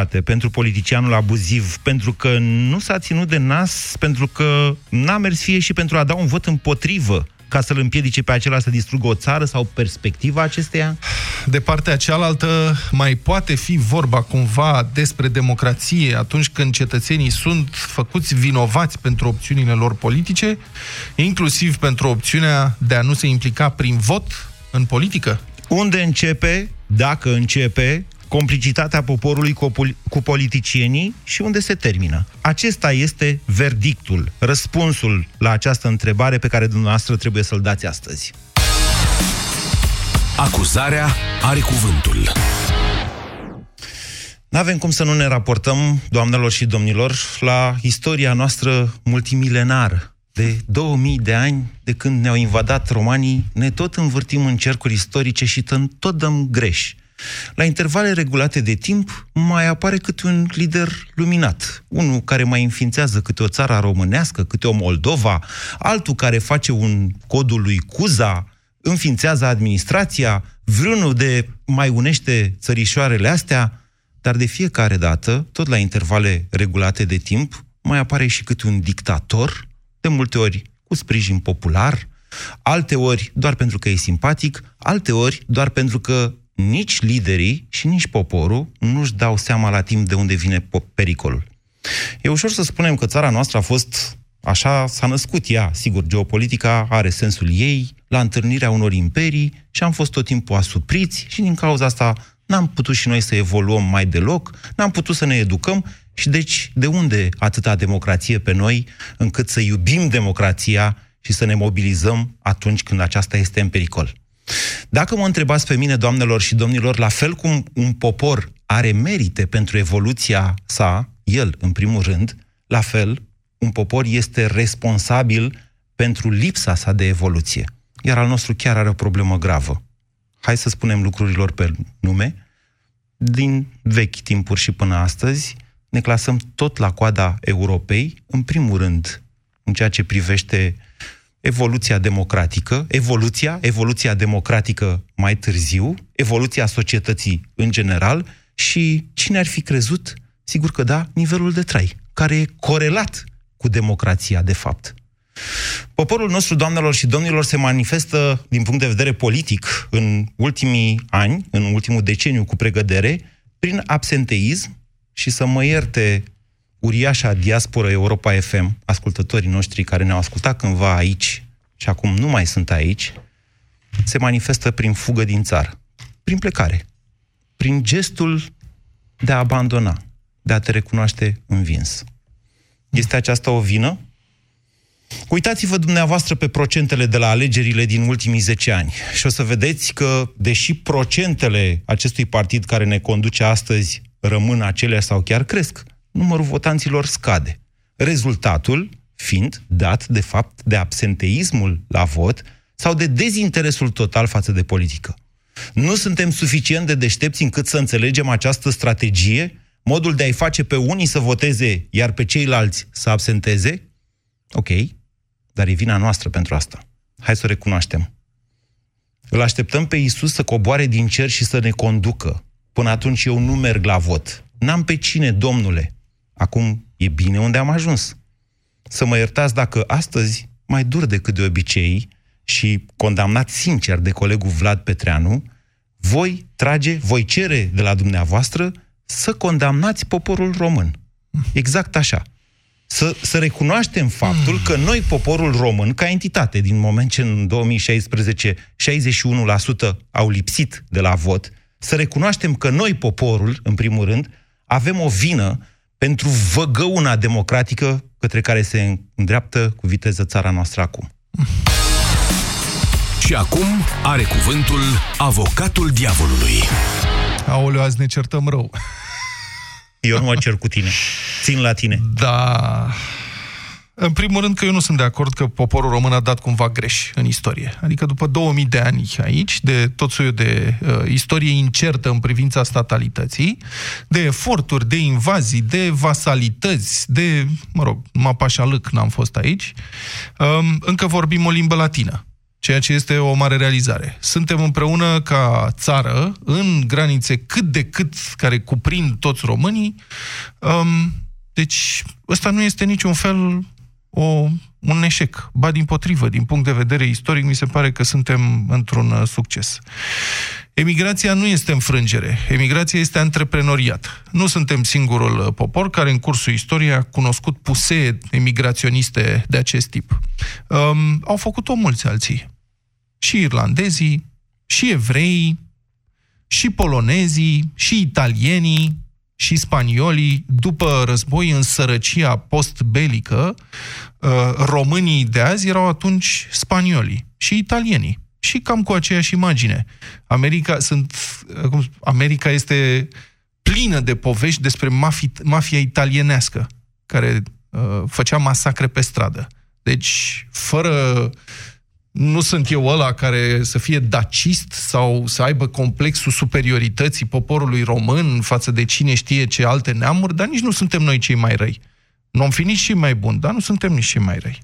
dreptate pentru politicianul abuziv, pentru că nu s-a ținut de nas, pentru că n-a mers fie și pentru a da un vot împotrivă ca să-l împiedice pe acela să distrugă o țară sau perspectiva acesteia? De partea cealaltă, mai poate fi vorba cumva despre democrație atunci când cetățenii sunt făcuți vinovați pentru opțiunile lor politice, inclusiv pentru opțiunea de a nu se implica prin vot în politică? Unde începe, dacă începe, complicitatea poporului cu, cu politicienii și unde se termină. Acesta este verdictul, răspunsul la această întrebare pe care dumneavoastră trebuie să-l dați astăzi. Acuzarea are cuvântul. N-avem cum să nu ne raportăm, doamnelor și domnilor, la istoria noastră multimilenară. De 2000 de ani, de când ne-au invadat romanii, ne tot învârtim în cercuri istorice și tot dăm greș. La intervale regulate de timp mai apare câte un lider luminat. Unul care mai înființează câte o țară românească, câte o Moldova, altul care face un codul lui Cuza, înființează administrația, vreunul de mai unește țărișoarele astea, dar de fiecare dată, tot la intervale regulate de timp, mai apare și câte un dictator, de multe ori cu sprijin popular, alte ori doar pentru că e simpatic, alte ori doar pentru că nici liderii și nici poporul nu-și dau seama la timp de unde vine pericolul. E ușor să spunem că țara noastră a fost Așa s-a născut ea. Sigur, geopolitica are sensul ei, la întâlnirea unor imperii și am fost tot timpul asupriți și din cauza asta n-am putut și noi să evoluăm mai deloc, n-am putut să ne educăm și deci de unde atâta democrație pe noi încât să iubim democrația și să ne mobilizăm atunci când aceasta este în pericol? Dacă mă întrebați pe mine, doamnelor și domnilor, la fel cum un popor are merite pentru evoluția sa, el, în primul rând, la fel, un popor este responsabil pentru lipsa sa de evoluție. Iar al nostru chiar are o problemă gravă. Hai să spunem lucrurilor pe nume. Din vechi timpuri și până astăzi, ne clasăm tot la coada Europei, în primul rând, în ceea ce privește evoluția democratică, evoluția, evoluția democratică mai târziu, evoluția societății în general și cine ar fi crezut, sigur că da, nivelul de trai, care e corelat cu democrația, de fapt. Poporul nostru, doamnelor și domnilor, se manifestă din punct de vedere politic în ultimii ani, în ultimul deceniu cu pregădere, prin absenteism și să mă ierte uriașa diasporă Europa FM, ascultătorii noștri care ne-au ascultat cândva aici și acum nu mai sunt aici, se manifestă prin fugă din țară, prin plecare, prin gestul de a abandona, de a te recunoaște învins. Este aceasta o vină? Uitați-vă dumneavoastră pe procentele de la alegerile din ultimii 10 ani și o să vedeți că, deși procentele acestui partid care ne conduce astăzi rămân acelea sau chiar cresc, numărul votanților scade. Rezultatul fiind dat, de fapt, de absenteismul la vot sau de dezinteresul total față de politică. Nu suntem suficient de deștepți încât să înțelegem această strategie, modul de a-i face pe unii să voteze, iar pe ceilalți să absenteze? Ok, dar e vina noastră pentru asta. Hai să o recunoaștem. Îl așteptăm pe Isus să coboare din cer și să ne conducă. Până atunci eu nu merg la vot. N-am pe cine, domnule. Acum e bine unde am ajuns. Să mă iertați dacă astăzi, mai dur decât de obicei, și condamnat sincer de colegul Vlad Petreanu, voi trage, voi cere de la dumneavoastră să condamnați poporul român. Exact așa. Să, să recunoaștem faptul că noi, poporul român, ca entitate, din moment ce în 2016 61% au lipsit de la vot, să recunoaștem că noi, poporul, în primul rând, avem o vină pentru văgăuna democratică către care se îndreaptă cu viteză țara noastră acum. Și acum are cuvântul avocatul diavolului. Aoleu, azi ne certăm rău. Eu nu mă cer cu tine. Țin la tine. Da. În primul rând că eu nu sunt de acord că poporul român a dat cumva greș în istorie. Adică după 2000 de ani aici, de tot soiul de uh, istorie incertă în privința statalității, de eforturi, de invazii, de vasalități, de, mă rog, mă pașalâc, n-am fost aici, um, încă vorbim o limbă latină. ceea ce este o mare realizare. Suntem împreună ca țară, în granițe cât de cât care cuprind toți românii. Um, deci, ăsta nu este niciun fel o, un eșec. Ba din potrivă, din punct de vedere istoric, mi se pare că suntem într-un uh, succes. Emigrația nu este înfrângere, emigrația este antreprenoriat. Nu suntem singurul uh, popor care în cursul istoriei a cunoscut pusee emigraționiste de acest tip. Um, au făcut-o mulți alții. Și irlandezii, și evreii, și polonezii, și italienii, și spaniolii, după război în sărăcia postbelică, uh, românii de azi erau atunci spaniolii și italienii. Și cam cu aceeași imagine. America, sunt, cum, America este plină de povești despre mafia, mafia italienească, care uh, făcea masacre pe stradă. Deci, fără nu sunt eu ăla care să fie dacist sau să aibă complexul superiorității poporului român față de cine știe ce alte neamuri, dar nici nu suntem noi cei mai răi. Nu am fi nici și mai buni, dar nu suntem nici și mai răi.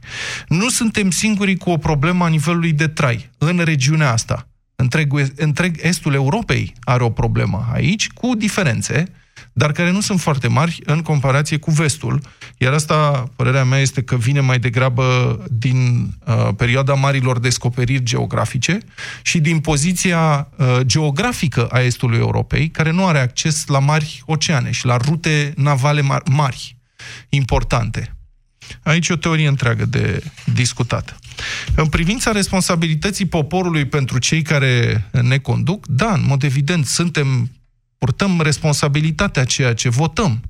Nu suntem singurii cu o problemă a nivelului de trai în regiunea asta. Întreg, întreg estul Europei are o problemă aici, cu diferențe, dar care nu sunt foarte mari în comparație cu vestul. Iar asta, părerea mea, este că vine mai degrabă din uh, perioada marilor descoperiri geografice și din poziția uh, geografică a estului Europei, care nu are acces la mari oceane și la rute navale mari, mari importante. Aici o teorie întreagă de discutat. În privința responsabilității poporului pentru cei care ne conduc, da, în mod evident, suntem purtăm responsabilitatea ceea ce votăm.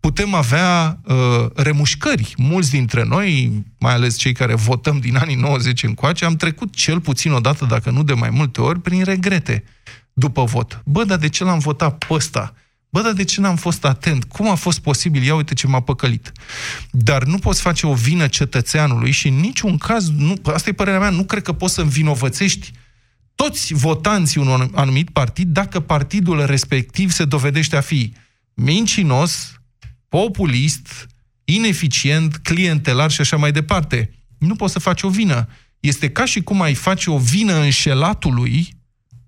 Putem avea uh, remușcări. Mulți dintre noi, mai ales cei care votăm din anii 90 încoace, am trecut cel puțin o dată, dacă nu de mai multe ori, prin regrete după vot. Bă, dar de ce l-am votat pe ăsta? Bă, dar de ce n-am fost atent? Cum a fost posibil? Ia uite ce m-a păcălit. Dar nu poți face o vină cetățeanului și în niciun caz, nu, asta e părerea mea, nu cred că poți să învinovățești toți votanții unui anumit partid dacă partidul respectiv se dovedește a fi mincinos, populist, ineficient, clientelar și așa mai departe. Nu poți să faci o vină. Este ca și cum ai face o vină înșelatului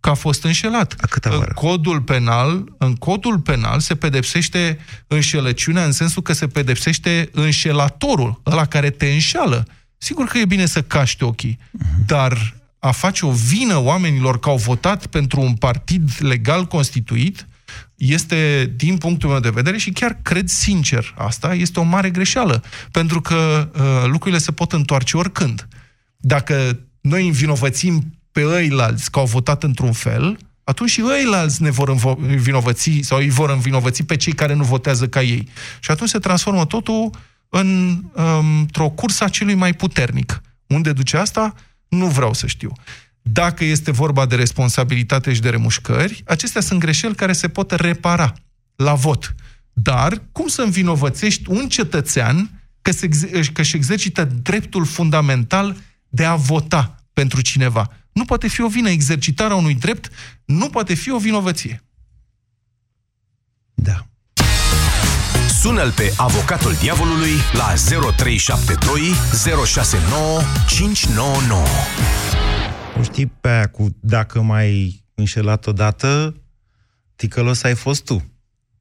că a fost înșelat. A câta în codul penal, în codul penal se pedepsește înșelăciunea în sensul că se pedepsește înșelatorul, ăla care te înșeală. Sigur că e bine să caști ochii, uh-huh. dar a face o vină oamenilor că au votat pentru un partid legal constituit este, din punctul meu de vedere, și chiar cred sincer asta, este o mare greșeală. Pentru că uh, lucrurile se pot întoarce oricând. Dacă noi învinovățim pe ăilalți că au votat într-un fel, atunci și ăilalți ne vor învinovăți sau îi vor învinovăți pe cei care nu votează ca ei. Și atunci se transformă totul în, um, într-o cursă a celui mai puternic. Unde duce asta? Nu vreau să știu. Dacă este vorba de responsabilitate și de remușcări, acestea sunt greșeli care se pot repara la vot. Dar cum să învinovățești un cetățean că, se, că își exercită dreptul fundamental de a vota pentru cineva? Nu poate fi o vină. Exercitarea unui drept nu poate fi o vinovăție. Sună-l pe avocatul diavolului la 0372 069 599. O știi pe aia cu dacă mai înșelat odată, ticălos ai fost tu.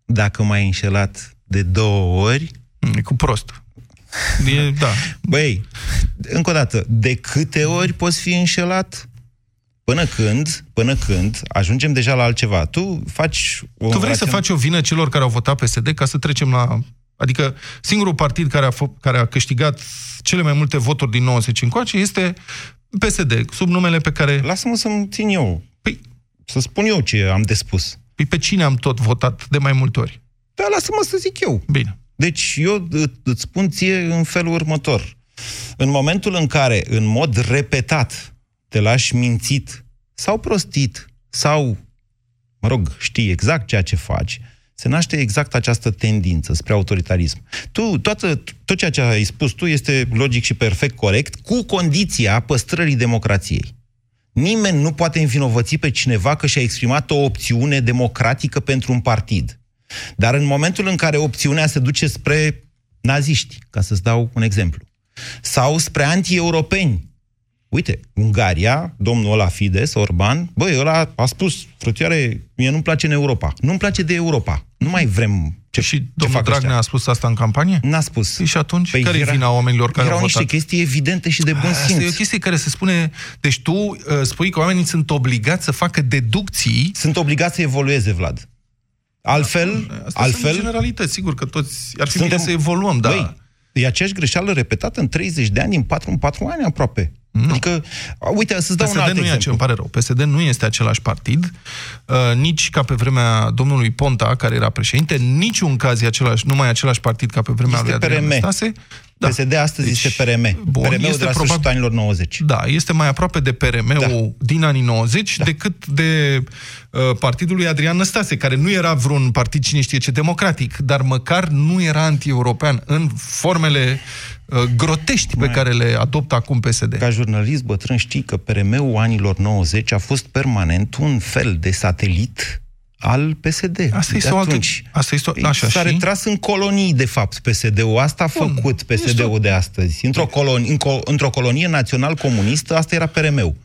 Dacă mai înșelat de două ori... E cu prost. E, da. Băi, încă o dată, de câte ori poți fi înșelat? Până când, până când ajungem deja la altceva. Tu faci o Tu vrei rațion... să faci o vină celor care au votat PSD ca să trecem la... Adică singurul partid care a, f- care a câștigat cele mai multe voturi din 90 încoace este PSD, sub numele pe care... Lasă-mă să-mi țin eu. Păi, să spun eu ce am de spus. Păi pe cine am tot votat de mai multe ori? Da, lasă-mă să zic eu. Bine. Deci eu îți spun ție în felul următor. În momentul în care, în mod repetat, te lași mințit sau prostit sau, mă rog, știi exact ceea ce faci, se naște exact această tendință spre autoritarism. Tu, toată, tot ceea ce ai spus tu este logic și perfect corect, cu condiția păstrării democrației. Nimeni nu poate învinovăți pe cineva că și-a exprimat o opțiune democratică pentru un partid. Dar în momentul în care opțiunea se duce spre naziști, ca să-ți dau un exemplu, sau spre anti-europeni, Uite, Ungaria, domnul ăla Fides, Orban, băi, ăla a spus, frățioare, mie nu-mi place în Europa. Nu-mi place de Europa. Nu mai vrem ce, și ce domnul fac Dragnea ăștia. a spus asta în campanie? N-a spus. Păi și atunci, Păi care e era- vina oamenilor care Erau au niște votat? chestii evidente și de bun Asta e o simț. chestie care se spune... Deci tu uh, spui că oamenii sunt obligați să facă deducții Sunt obligați să evolueze, Vlad. Altfel, Astea sunt altfel, generalități, sigur că toți ar fi Suntem- bine să evoluăm, dar... Băi, e aceeași greșeală repetată în 30 de ani, în 4, în 4 ani aproape. Nu. Adică, a, uite, să-ți dau un PSD alt nu e exemplu. acel, îmi pare rău, PSD nu este același partid, uh, nici ca pe vremea domnului Ponta, care era președinte, în niciun caz e același, numai același partid ca pe vremea Este lui Adrian PRM. Năstase. Da. PSD astăzi Deci, este PRM. Bun, PRM-ul este de la probabil- sfârșitul anilor 90. Da, este mai aproape de PRM-ul din anii 90 decât de uh, partidul lui Adrian Năstase, care nu era vreun partid cine știe ce democratic, dar măcar nu era anti-european în formele uh, grotești pe care le adoptă acum PSD. Ca jurnalist bătrân știi că PRM-ul anilor 90 a fost permanent un fel de satelit al PSD. Asta De este o altă- atunci. asta este o- Ei, așa, S-a și? retras în colonii, de fapt, PSD-ul. Asta a Bun. făcut Este PSD-ul o- de astăzi. Într-o, colonie, în co- într-o colonie național-comunistă, asta era PRM-ul.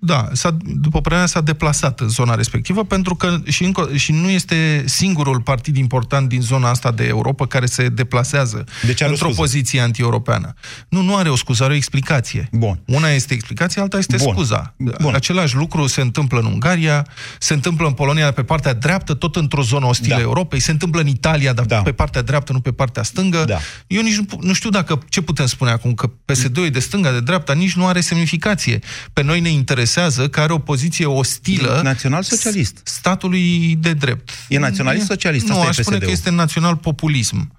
Da, s-a, după părerea mea, s-a deplasat în zona respectivă, pentru că și, încă, și nu este singurul partid important din zona asta de Europa care se deplasează De ce are o într-o scuză? poziție anti-europeană. Nu, nu are o scuză, are o explicație. Bun. Una este explicația, alta este Bun. scuza. Bun. Același lucru se întâmplă în Ungaria, se întâmplă în Polonia pe partea dreaptă, tot într-o zonă ostilă Da. Europei, se întâmplă în Italia, dar Da. pe partea dreaptă, nu pe partea stângă. Da. Eu nici nu, pu- nu știu dacă, ce putem spune acum, că PSD-ul e de stânga, de dreapta, nici nu are semnificație. Pe noi ne interesează că are o poziție ostilă Național-socialist. statului de drept. E naționalist-socialist, Nu, asta e aș spune PSD-ul. că este național-populism.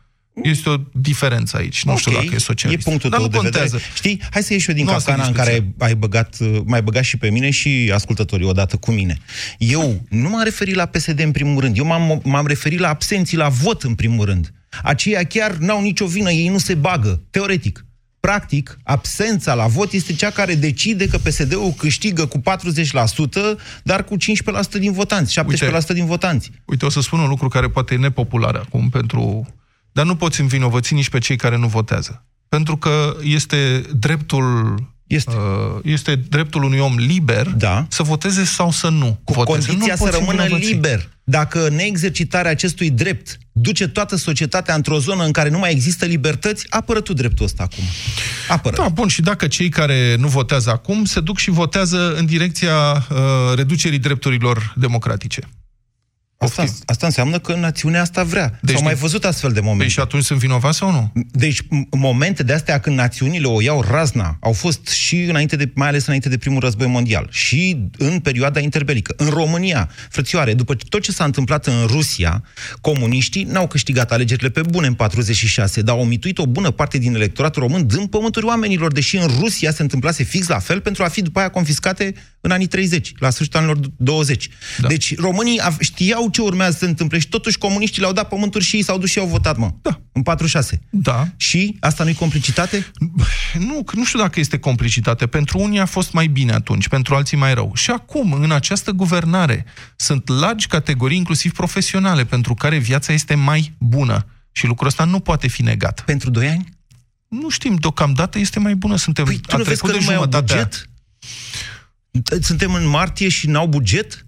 Este o diferență aici. Nu știu Ok, dacă e socialist. E punctul Dar tău nu de vedere. contează. Știi, hai să ieși eu din Nu asta e capcana în care discuția. ai, ai băgat, uh, mai băgat și pe mine și ascultătorii odată cu mine. Eu nu m-am referit la PSD în primul rând. Eu m-am, m-am referit la absenții la vot în primul rând. Aceia chiar n-au nicio vină, ei nu se bagă, teoretic. Practic, absența la vot este cea care decide că PSD-ul câștigă cu 40%, dar cu 15% din votanți, 17% din votanți. Uite, o să spun un lucru care poate e nepopular acum pentru... Dar nu poți învinovăți nici pe cei care nu votează. Pentru că este dreptul Este. uh, este dreptul unui om liber Da. să voteze sau să nu Cu voteze. condiția nu să poți rămână învinovăți. liber. Dacă neexercitarea acestui drept duce toată societatea într-o zonă în care nu mai există libertăți, apără tu dreptul ăsta acum. Apără. Da, bun, și dacă cei care nu votează acum se duc și votează în direcția uh, reducerii drepturilor democratice. Asta, asta înseamnă că națiunea asta vrea. Deci Deci S-au mai nu- văzut astfel de Păi momente. și atunci sunt vinovați sau nu? Deci, m- momente de astea când națiunile o iau razna, au fost și înainte de, mai ales înainte de primul război mondial, și în perioada interbelică. În România, frățioare, după tot ce s-a întâmplat în Rusia, comuniștii n-au câștigat alegerile pe bune în 46, dar au mituit o bună parte din electoratul român dând pământuri oamenilor, deși în Rusia se întâmplase fix la fel pentru a fi după aia confiscate în anii 30, la sfârșitul anilor 20. Da. Deci românii av- știau ce urmează să se întâmple și totuși comuniștii le-au dat pământuri și ei s-au dus și au votat, mă. Da. În 46. Da. Și asta nu-i complicitate? Nu, că nu știu dacă este complicitate. Pentru unii a fost mai bine atunci, pentru alții mai rău. Și acum, în această guvernare, sunt largi categorii, inclusiv profesionale, pentru care viața este mai bună. Și lucrul ăsta nu poate fi negat. Pentru doi ani? Nu știm, deocamdată este mai bună. Suntem Păi tu a nu vezi trecut că de nu mai au jumătatea- buget? Suntem în martie și n-au buget?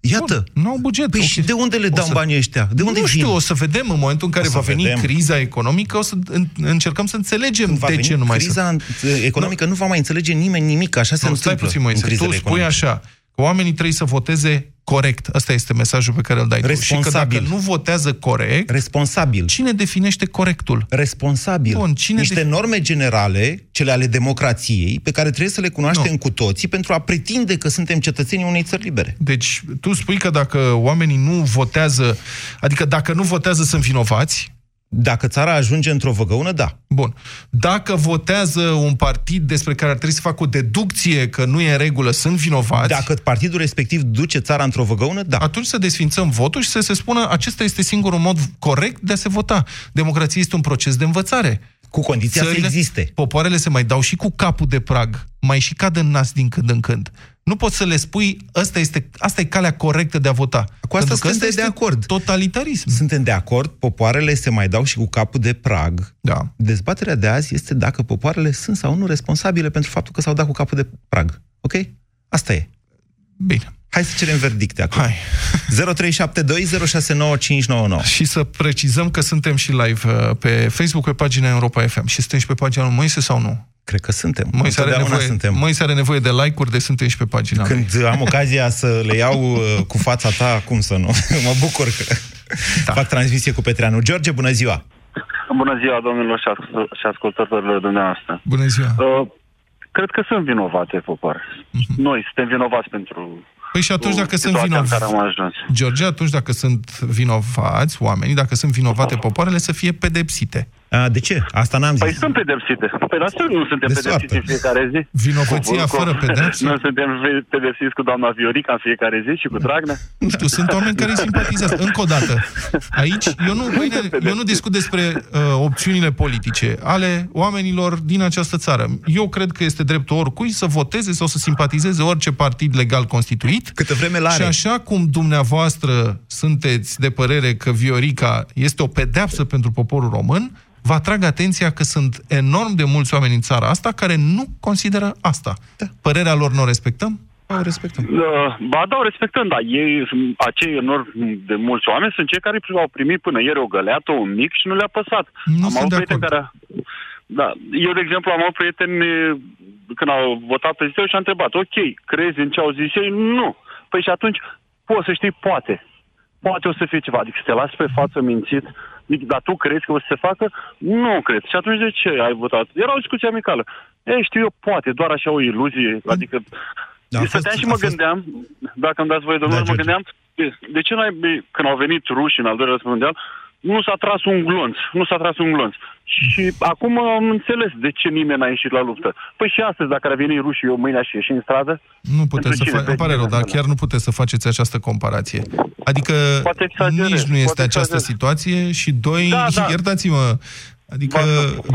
Iată. Bun, n-au buget. Păi Ok. și de unde le O dau să- banii ăștia? De unde nu vin? știu, o să vedem în momentul în care O să va veni vedem. criza economică, o să în, încercăm să înțelegem Va de veni ce nu mai criza sunt. economică, nu. va mai înțelege nimeni nimic, așa se Nu, stai întâmplă puțin, în Moise. crizele Tu spui economice. așa, că oamenii trebuie să voteze corect. Asta este mesajul pe care îl dai tu. Și că Responsabil. dacă nu votează corect, Responsabil. cine definește corectul? Responsabil. Bun, cine Niște de- norme generale, cele ale democrației, pe care trebuie să le cunoaștem Nu. cu toții pentru a pretinde că suntem cetățenii unei țări libere. Deci, tu spui că dacă oamenii nu votează, adică dacă nu votează sunt vinovați, Dacă țara ajunge într-o văgăună, da. Bun. Dacă votează un partid despre care ar trebui să facă o deducție că nu e în regulă, sunt vinovați, Dacă partidul respectiv duce țara într-o văgăună, da. atunci să desfințăm votul și să se spună acesta este singurul mod corect de a se vota. Democrația este un proces de învățare. Cu condiția să existe. Popoarele se mai dau și cu capul de prag, mai și cad în nas din când în când. Nu poți să le spui, asta, este, asta e calea corectă de a vota. Cu asta suntem de acord. Totalitarism. Suntem de acord, popoarele se mai dau și cu capul de prag. Da. Dezbaterea de azi este dacă popoarele sunt sau nu responsabile pentru faptul că s-au dat cu capul de prag. Ok? Asta e. Bine. Hai să cerem verdicte acum. Hai. 0372069599. Și să precizăm că suntem și live uh, pe Facebook, pe pagina Europa FM. Și suntem și pe pagina lui Moise sau nu? Cred că suntem. Moise are, nevoie, suntem. Moise are nevoie de like-uri, de suntem și pe pagina Când lui. am ocazia să le iau uh, cu fața ta, cum să nu? mă bucur că da. fac transmisie cu Petreanu. George, bună ziua! Bună ziua, domnilor și ascultătorilor dumneavoastră. Bună ziua! Uh, cred că sunt vinovate, popor. Uh-huh. Noi suntem vinovați pentru Păi și atunci dacă sunt vinovați... George, atunci dacă sunt vinovați oamenii, dacă sunt vinovate popoarele, să fie pedepsite. A, de ce? Asta n-am păi zis. Păi sunt pedepsite. Păi dar nu suntem de pedepsiți soartă. în fiecare zi. Vinovăția cu, fără pedepsi? Nu suntem pedepsiți cu doamna Viorica în fiecare zi și cu Dragnea? Nu știu, sunt oameni care îi simpatizează. Încă o dată. Aici, eu nu, bine, eu nu discut despre uh, opțiunile politice ale oamenilor din această țară. Eu cred că este dreptul oricui să voteze sau să simpatizeze orice partid legal constituit. Câte vreme la Și așa cum dumneavoastră sunteți de părere că Viorica este o pedeapsă pentru poporul român, vă atrag atenția că sunt enorm de mulți oameni în țara asta care nu consideră asta. Da. Părerea lor nu o respectăm? O respectăm. Uh, ba da, o respectăm, dar ei, acei enorm de mulți oameni sunt cei care au primit până ieri o găleată, un mic și nu le-a păsat. Nu am sunt de acord. Care... Da, eu, de exemplu, am avut prieteni când au votat prezidentul și am întrebat, ok, crezi în ce au zis ei? Nu. Păi și atunci, poți să știi, poate. Poate o să fie ceva. Adică să te lași pe față mințit dar tu crezi că o să se facă? Nu cred. Și atunci de ce ai votat? Era o discuție amicală. Ei, știu eu, poate, doar așa o iluzie. Adică da, stăteam și mă fost... gândeam, dacă îmi dați voie, domnule, da, mă gândeam, de, de ce noi, când au venit rușii în al doilea război mondial, nu s-a tras un glonț, nu s-a tras un glonț. Și acum am înțeles de ce nimeni n-a ieșit la luptă. Păi și astăzi, dacă ar veni rușii, eu mâine aș ieși în stradă? Nu puteți să faceți, îmi pare rău, dar chiar nu puteți să faceți această comparație. Adică nici nu este această situație și doi, da, da. iertați-mă, Adică,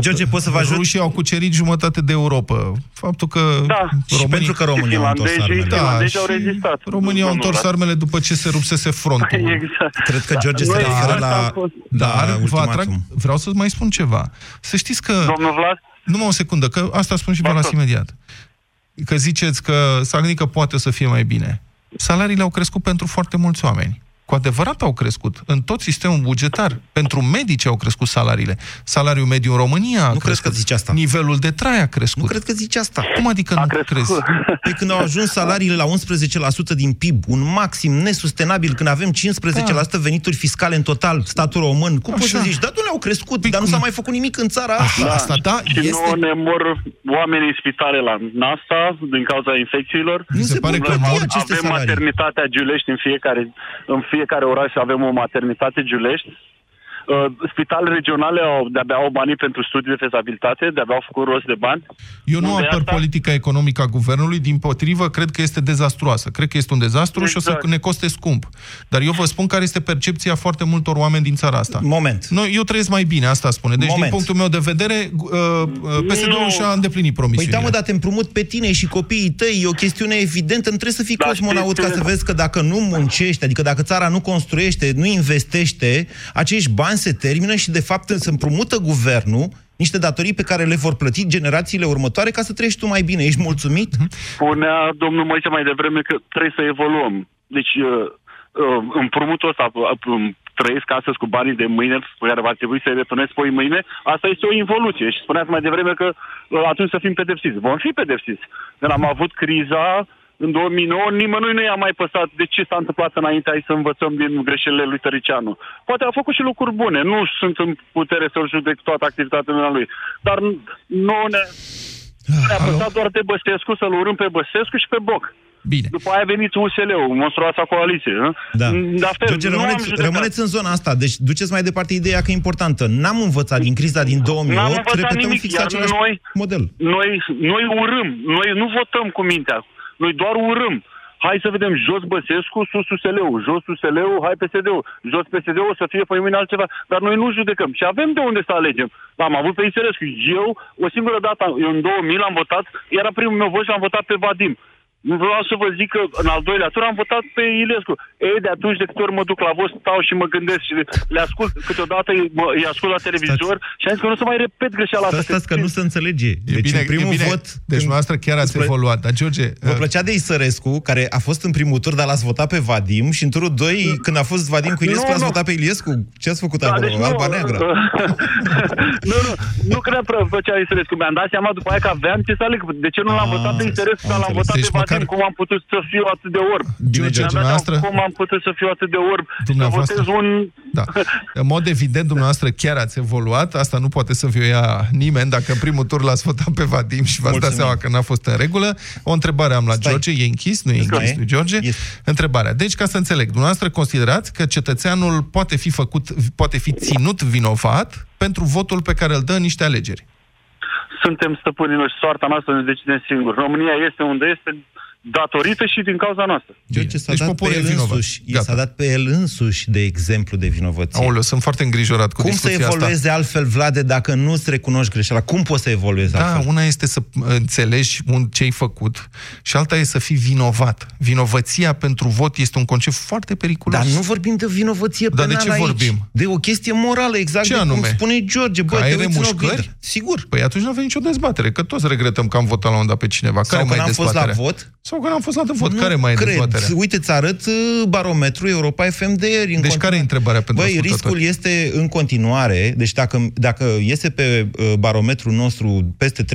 George, poți să vă ajut? Rușii au cucerit jumătate de Europa. Faptul că da. românii... Și pentru că România au întors armele. Da, și au rezistat. România au întors armele după ce se rupsese frontul. Exact. Cred că George se referă la, Dar la vă atrag, vreau să mai spun ceva. Să știți că... Domnul Vlad? Numai o secundă, că asta spun și vă las imediat. Că ziceți că Sagnică poate să fie mai bine. Salariile au crescut pentru foarte mulți oameni cu adevărat au crescut. În tot sistemul bugetar. Pentru medici au crescut salariile. Salariul mediu în România a nu crescut. cred că zici asta. Nivelul de trai a crescut. Nu cred că zici asta. Cum adică a nu crescut. crezi? Păi când au ajuns salariile la 11% din PIB, un maxim nesustenabil, când avem 15% da. venituri fiscale în total, statul român, cum Așa. poți să zici? Dar nu le-au crescut, păi dar nu s-a mai făcut nimic în țara asta. Da. Asta, da, și este... nu ne mor oamenii în spitale la NASA din cauza infecțiilor. Nu se, se pare că avem salarii. maternitatea Giulești în fiecare, în fiecare oraș avem o maternitate Giulești uh, spitalele regionale au, de-abia au banii pentru studii de fezabilitate, de-abia au făcut rost de bani. Eu nu apăr asta... politica economică a guvernului, din potrivă, cred că este dezastruoasă. Cred că este un dezastru exact. și o să exact. ne coste scump. Dar eu vă spun care este percepția foarte multor oameni din țara asta. Moment. Noi, eu trăiesc mai bine, asta spune. Deci, Moment. din punctul meu de vedere, uh, uh PSD-ul și-a îndeplinit promisiunea. Păi da, mă, dar te împrumut pe tine și copiii tăi, e o chestiune evidentă, nu trebuie să fii da, cosmonaut ca să vezi că dacă nu muncești, adică dacă țara nu construiește, nu investește, acești bani se termină și, de fapt, se împrumută guvernul niște datorii pe care le vor plăti generațiile următoare ca să trăiești tu mai bine. Ești mulțumit? Spunea domnul Moise mai devreme că trebuie să evoluăm. Deci, uh, uh, împrumutul ăsta, uh, trăiesc astăzi cu banii de mâine, pe care va trebui să-i returnez poi mâine, asta este o involuție. Și spuneați mai devreme că atunci să fim pedepsiți. Vom fi pedepsiți. Când am avut criza, în 2009 nimănui nu i-a mai păsat de ce s-a întâmplat înainte, hai să învățăm din greșelile lui Tăricianu. Poate a făcut și lucruri bune, nu sunt în putere să-l judec toată activitatea lui, dar nu ne... Ne-a păsat doar de Băsescu, să-l urâm pe Băsescu și pe Boc. Bine. După aia a venit USL-ul, monstruoasa coaliție. Da. La fel, George, rămâneți, rămâneți în zona asta. Deci duceți mai departe ideea că e importantă. N-am învățat din criza din 2008, repetăm nimic, fix același noi, model. Noi, noi urâm, noi nu votăm cu mintea. Noi doar urâm. hai să vedem jos Băsescu, sus USL-ul, jos USL-ul, hai PSD-ul, jos PSD-ul, o să fie pe mâine altceva. Dar noi nu judecăm și avem de unde să alegem. Am avut pe Isărescu. Eu, o singură dată, eu în 2000 l-am votat, era primul meu vot și am votat pe Vadim. Nu vreau să vă zic că în al doilea tur am votat pe Ilescu. Ei, de atunci de câte ori mă duc la vot, stau și mă gândesc și le ascult câteodată, mă, îi ascult la televizor stați. și am zis că nu să mai repet greșeala asta. Stați, că nu se înțelege. Deci bine, în primul bine. vot... Deci noastră chiar ați plă... evoluat. Dar George... Vă uh, plăcea de Isărescu, care a fost în primul tur, dar l-ați votat pe Vadim și în turul 2, când a fost Vadim cu Ilescu, nu, ați votat pe Iliescu? Ce ați făcut da, acolo? Deci Alba nu, neagră? nu, nu, nu cred că plăcea Isărescu. Mi-am dat seama după aia că aveam ce să aleg. De ce nu l-am ah, votat pe Isărescu, dar l-am votat pe deci Vadim? Cum am putut să fiu atât de orb. George, dumneavoastră... Cum am putut să fiu atât de orb? Dumneavoastră... Să un... Da. În mod evident, dumneavoăstră chiar ați evoluat. Asta nu poate să vi ia nimeni. Dacă în primul tur l-ați votat pe Vadim și v-ați dat seama că n-a fost în regulă. O întrebare am la Stai. George. E închis? Nu e închis, nu George? Este. Întrebarea. Deci, ca să înțeleg, dumneavoastră considerați că cetățeanul poate fi făcut, poate fi ținut vinovat pentru votul pe care îl dă în niște alegeri suntem stăpânii noștri, soarta noastră ne decide singur. România este unde este datorită și din cauza noastră. George s-a deci dat pe el însuși. S-a dat pe el însuși de exemplu de vinovăție. Aoleu, sunt foarte îngrijorat cu Cum să evolueze asta? altfel, Vlade, dacă nu-ți recunoști greșeala? Cum poți să evoluezi da, altfel? una este să înțelegi ce ai făcut și alta e să fii vinovat. Vinovăția pentru vot este un concept foarte periculos. Dar nu vorbim de vinovăție Dar de ce aici. vorbim? De o chestie morală, exact ce de anume? cum spune George. Bă, ai remușcări? Sigur. Păi atunci nu avem nicio dezbatere, că toți regretăm că am votat la un dat pe cineva. Sau Care că mai fost la vot? Sau că n-am fost la vot. Nu care mai cred. e dezbaterea? Uite, îți arăt uh, barometrul Europa FM de ieri. Deci care e întrebarea pentru Băi, riscul este în continuare, deci dacă, dacă iese pe uh, barometrul nostru peste 30%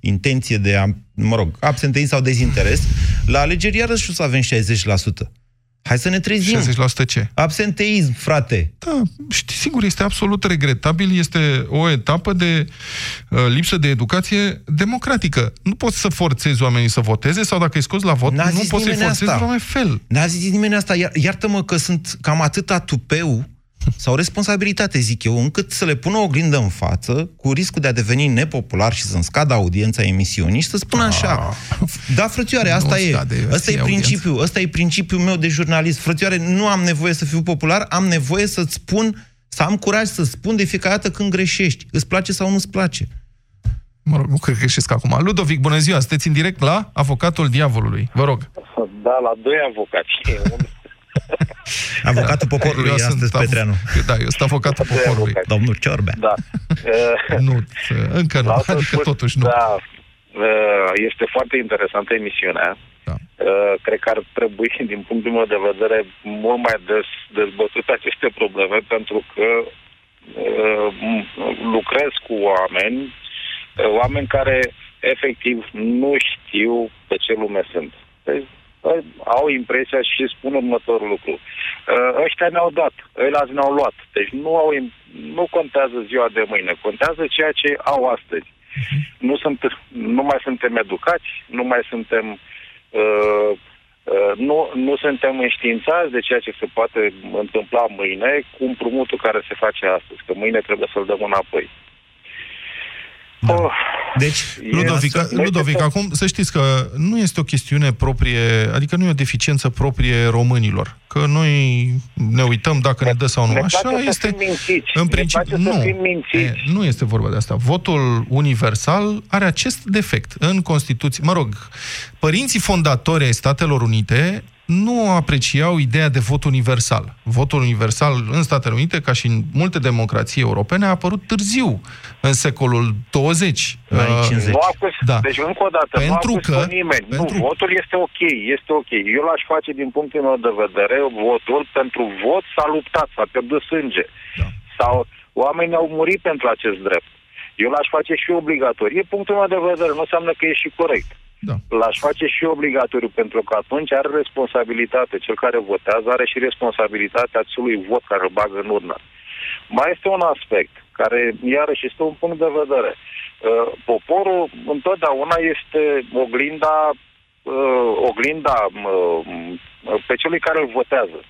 intenție de a, mă rog, absenteism sau dezinteres, la alegeri iarăși o să avem 60%. Hai să ne trezim. 60% ce? Absenteism, frate. Da, știi, sigur, este absolut regretabil, este o etapă de uh, lipsă de educație democratică. Nu poți să forțezi oamenii să voteze sau dacă îi scoți la vot, nu poți să-i forțezi asta. la fel. N-a zis nimeni asta. Iartă-mă că sunt cam atâta tupeu sau responsabilitate, zic eu, încât să le pună o oglindă în față, cu riscul de a deveni nepopular și să-mi scadă audiența emisiunii și să spună așa, ah. da, frățioare, asta e, asta e principiul, asta e principiul meu de jurnalist. Frățioare, nu am nevoie să fiu popular, am nevoie să-ți spun, să am curaj să spun de fiecare dată când greșești. Îți place sau nu-ți place? Mă rog, nu cred că greșesc acum. Ludovic, bună ziua, sunteți în direct la Avocatul Diavolului. Vă rog. Da, la doi avocați. Avocatul poporului eu astăzi, sunt Petreanu. Da, eu sunt avocatul poporului. Domnul Ciorbea. Da. nu, încă nu, adică spus, totuși nu. Da, uh, este foarte interesantă emisiunea. Da. Uh, cred că ar trebui, din punctul meu de vedere, mult mai des dezbătute aceste probleme, pentru că uh, lucrez cu oameni, oameni care efectiv nu știu pe ce lume sunt. Deci, au impresia și spun următorul lucru. Uh, ăștia ne-au dat, ăia ne-au luat. Deci nu, au, nu contează ziua de mâine, contează ceea ce au astăzi. Uh-huh. Nu, sunt, nu mai suntem educați, nu mai suntem... Uh, uh, nu, nu suntem înștiințați de ceea ce se poate întâmpla mâine cu împrumutul care se face astăzi, că mâine trebuie să-l dăm înapoi. Da. Oh, deci, Ludovic, Ludovic, acum să știți că nu este o chestiune proprie, adică nu e o deficiență proprie românilor. Că noi ne uităm dacă ne, ne dă sau nu. Ne Așa este. În principiu, nu. E, nu este vorba de asta. Votul universal are acest defect în Constituție. Mă rog, părinții fondatori ai Statelor Unite nu apreciau ideea de vot universal. Votul universal în Statele Unite, ca și în multe democrații europene, a apărut târziu, în secolul 20. Uh, nu a fost, da. Deci, încă o dată, pentru nu a că, nimeni. Pentru... Nu, votul este ok, este ok. Eu l-aș face, din punctul meu de vedere, votul pentru vot s-a luptat, s-a pierdut sânge. Da. Sau oamenii au murit pentru acest drept. Eu l-aș face și obligatoriu. E punctul meu de vedere, nu înseamnă că e și corect. Da. L-aș face și obligatoriu, pentru că atunci are responsabilitate. Cel care votează are și responsabilitatea acelui vot care îl bagă în urnă. Mai este un aspect care, iarăși, este un punct de vedere. Uh, poporul întotdeauna este oglinda, uh, oglinda uh, pe celui care îl votează.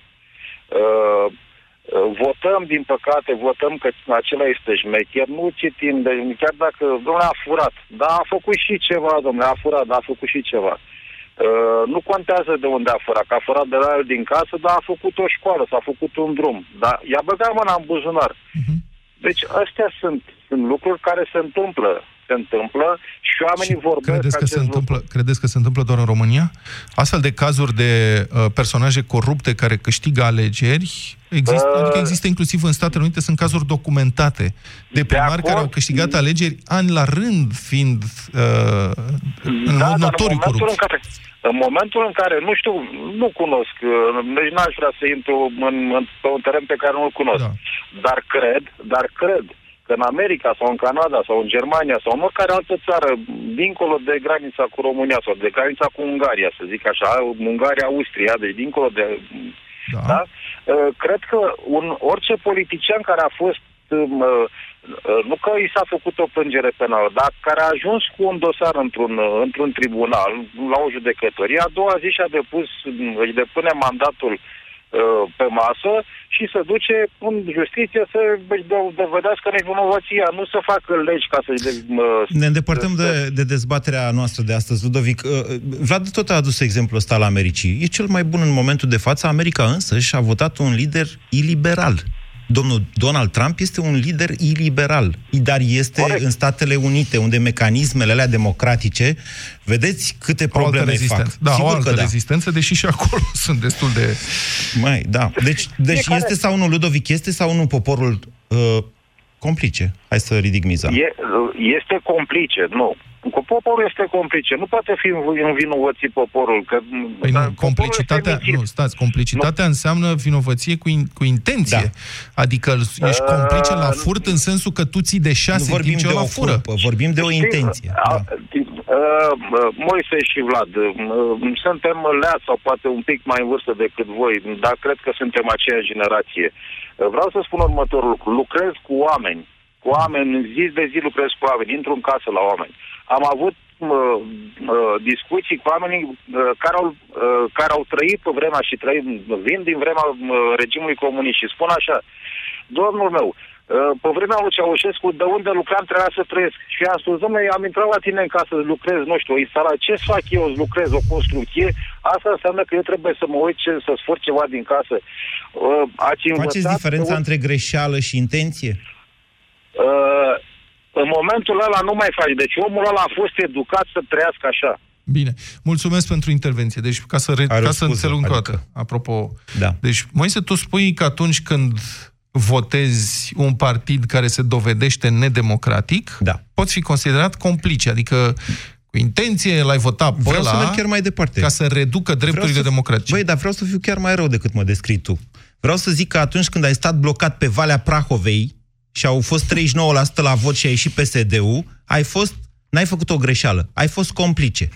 Uh, Votăm, din păcate, votăm că acela este șmecher, nu citim, de, chiar dacă, domnule, a furat, dar a făcut și ceva, domnule, a furat, dar a făcut și ceva. Uh, nu contează de unde a furat, că a furat de la el din casă, dar a făcut o școală, s-a făcut un drum. Dar i-a băgat mâna în buzunar. Uh-huh. Deci astea sunt, sunt lucruri care se întâmplă se întâmplă și oamenii și vorbesc... Credeți că, se întâmplă, credeți că se întâmplă doar în România? Astfel de cazuri de uh, personaje corupte care câștigă alegeri, există, uh, adică există inclusiv în Statele Unite, sunt cazuri documentate de primari de care au câștigat alegeri ani la rând, fiind uh, în da, mod notoriu corupți. În care, în momentul în care, nu știu, nu cunosc, deci n-aș vrea să intru în, în, pe un teren pe care nu-l cunosc, da. dar cred, dar cred că în America sau în Canada sau în Germania sau în oricare altă țară, dincolo de granița cu România sau de granița cu Ungaria, să zic așa, Ungaria, Austria, deci dincolo de... Da. da? Uh, cred că un, orice politician care a fost um, uh, uh, nu că i s-a făcut o plângere penală, dar care a ajuns cu un dosar într-un, într-un tribunal, la o judecătorie, a doua zi și-a depus, își depune mandatul Uh, pe masă și să duce în justiție să dovedească nevinovăția, nu să facă legi ca să-și... De, ne îndepărtăm de, de dezbaterea noastră de astăzi, Ludovic. Uh, Vlad tot a adus exemplul ăsta la Americii. E cel mai bun în momentul de față. America însă și-a votat un lider iliberal domnul Donald Trump este un lider iliberal, dar este Corect. în Statele Unite, unde mecanismele alea democratice, vedeți câte probleme fac. Da, Sigur o altă că da. rezistență, deși și acolo sunt destul de... Mai, da. Deci, deci este sau nu, Ludovic, este sau nu poporul uh, complice? Hai să ridic miza. E, este complice, nu. Cu poporul este complice. Nu poate fi învinovățit poporul. Că, păi nu, complicitatea, nu, stați, complicitatea nu. înseamnă vinovăție cu, in, cu intenție. Da. Adică ești uh, complice la furt în sensul că tu ții de șase nu vorbim de o fură. Culpă, vorbim de o intenție. A, da. uh, Moise și Vlad, uh, suntem leați sau poate un pic mai în vârstă decât voi, dar cred că suntem aceeași generație. Uh, vreau să spun următorul lucru. Lucrez cu oameni cu oameni, zi de zi lucrez cu oameni, intru în casă la oameni. Am avut uh, uh, discuții cu oamenii uh, care, au, uh, care au trăit pe vremea și trăit, vin din vremea uh, regimului comunist și spun așa, domnul meu, uh, pe vremea lui Ceaușescu, de unde lucram, trebuia să trăiesc. Și am spus, domnule, am intrat la tine în casă să lucrez, nu știu, o instalare. Ce să fac eu să lucrez o construcție? Asta înseamnă că eu trebuie să mă uit ce, să sfor ceva din casă. Uh, ați Faceți diferența că... între greșeală și intenție? Uh, în momentul ăla nu mai faci. Deci omul ăla a fost educat să trăiască așa. Bine. Mulțumesc pentru intervenție. Deci, ca să, re... ca să înțeleg adică... toată, apropo. Da. Deci, Moise, tu spui că atunci când votezi un partid care se dovedește nedemocratic, da. poți fi considerat complice, adică cu intenție l-ai votat pe Vreau ăla, să merg chiar mai departe. Ca să reducă drepturile să... democratice. Băi, dar vreau să fiu chiar mai rău decât mă descrii tu. Vreau să zic că atunci când ai stat blocat pe Valea Prahovei, și au fost 39% la vot și a ieșit PSD-ul, ai fost, n-ai făcut o greșeală, ai fost complice.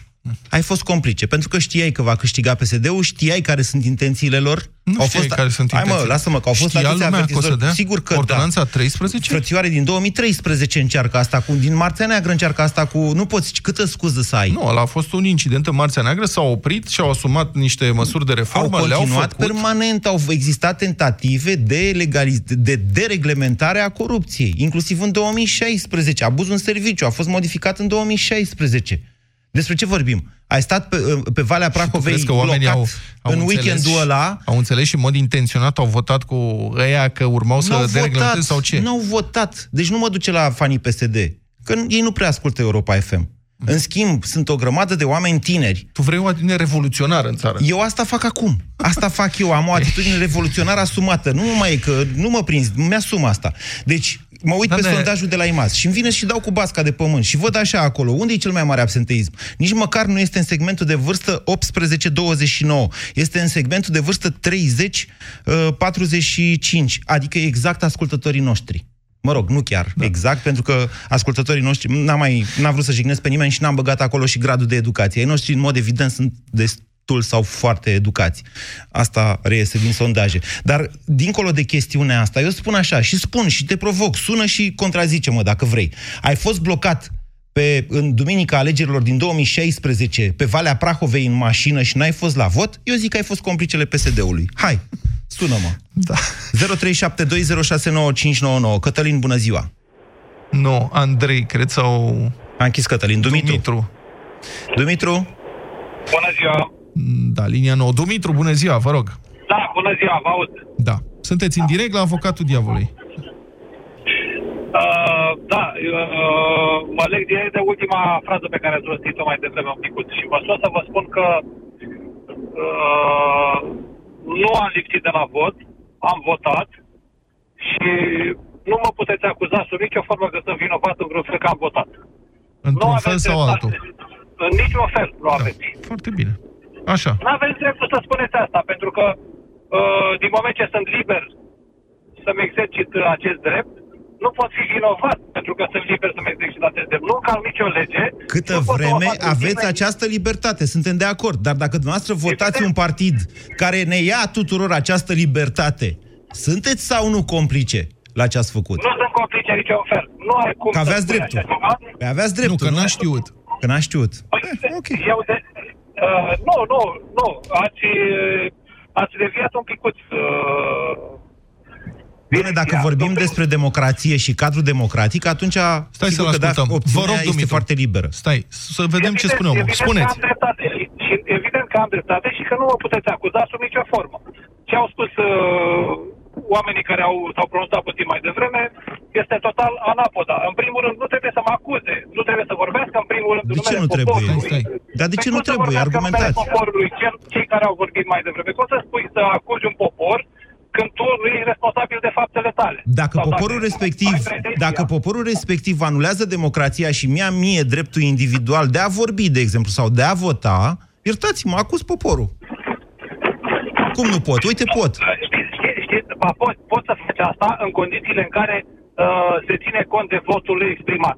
Ai fost complice, pentru că știai că va câștiga PSD-ul, știai care sunt intențiile lor. Nu au fost... care sunt Hai mă, lasă-mă, că au fost atâția avertizări. Sigur că Ordonanța da. 13? Frățioare din 2013 încearcă asta, cu, din Marțea Neagră încearcă asta cu... Nu poți, câtă scuză să ai? Nu, ăla a fost un incident în Marțea Neagră, s-au oprit și au asumat niște măsuri de reformă, au continuat le-au făcut. permanent, au existat tentative de, legaliz- de dereglementare a corupției, inclusiv în 2016. Abuzul în serviciu a fost modificat în 2016. Despre ce vorbim? Ai stat pe, pe Valea Prahovei că oamenii au, au în weekendul ăla... Au înțeles și în mod intenționat au votat cu ăia că urmau să dereglementeze sau ce? Nu au votat. Deci nu mă duce la fanii PSD. Că ei nu prea ascultă Europa FM. În schimb, sunt o grămadă de oameni tineri. Tu vrei o atitudine revoluționară în țară. Eu asta fac acum. Asta fac eu. Am o atitudine revoluționară asumată. Nu mai e că nu mă prins, mi-asum asta. Deci, mă uit da, pe sondajul de la IMAS și îmi vine și dau cu basca de pământ și văd așa acolo, unde e cel mai mare absenteism? Nici măcar nu este în segmentul de vârstă 18-29, este în segmentul de vârstă 30-45, adică exact ascultătorii noștri. Mă rog, nu chiar da. exact, pentru că ascultătorii noștri n-am mai, n-am vrut să jignesc pe nimeni și n-am băgat acolo și gradul de educație. Ei noștri, în mod evident, sunt destul sau foarte educați. Asta reiese din sondaje. Dar, dincolo de chestiunea asta, eu spun așa, și spun și te provoc, sună și contrazice-mă dacă vrei. Ai fost blocat pe, în duminica alegerilor din 2016 pe Valea Prahovei în mașină și n-ai fost la vot, eu zic că ai fost complicele PSD-ului. Hai, sună-mă. Da. 0372069599. Cătălin, bună ziua! Nu, Andrei, cred sau... A închis Cătălin. Dumitru. Dumitru. Dumitru? Bună ziua! Da, linia 9. Dumitru, bună ziua, vă rog. Da, bună ziua, vă aud. Da. Sunteți în direct la avocatul diavolului. Uh, da, uh, mă leg direct de ultima frază pe care ați rostit-o mai devreme un picut și vă să vă spun că uh, nu am lipsit de la vot, am votat și nu mă puteți acuza sub nicio formă că sunt vinovat în vreun fel că am votat. Într-un fel sau altul? În niciun fel nu da. aveți. Foarte bine. Așa. Nu aveți dreptul să spuneți asta, pentru că uh, din moment ce sunt liber să-mi exercit acest drept, nu pot fi vinovat pentru că sunt liber să-mi exercit acest drept. Nu calc nicio lege. Câtă vreme aveți această libertate, suntem de acord. Dar dacă dumneavoastră votați un partid care ne ia tuturor această libertate, sunteți sau nu complice la ce ați făcut? Nu sunt complice niciun fel. Nu ai cum că aveați dreptul. Păi aveați dreptul. Nu, că n-a știut. Că n-a știut. Păi, eh, okay. eu de, uh, nu, nu, nu. Ați, ați deviat un picuț uh, Bine, dacă vorbim despre democrație și cadrul democratic, atunci Stai să-l da, ascultăm. Da, Vă rog, este Dumitru. foarte liberă. Stai, să vedem evident, ce spune omul. Spuneți. Că am dreptate, și evident că am dreptate și că nu mă puteți acuza sub nicio formă. Ce au spus uh, oamenii care au, s-au pronunțat puțin mai devreme este total anapoda. În primul rând, nu trebuie să mă acuze, nu trebuie să vorbească în primul rând de ce nu trebuie? Stai, stai. Dar de ce nu trebuie? Argumentați. Poporului, cei care au vorbit mai devreme. Cum să spui să acuzi un popor când tu nu ești responsabil de faptele tale. Dacă Sau poporul dacă respectiv, dacă poporul respectiv anulează democrația și mi-a mie dreptul individual de a vorbi, de exemplu, sau de a vota, iertați-mă, acuz poporul. Cum nu pot? Uite, pot. Știți, știți, știți pot, pot să faci asta în condițiile în care uh, se ține cont de votul exprimat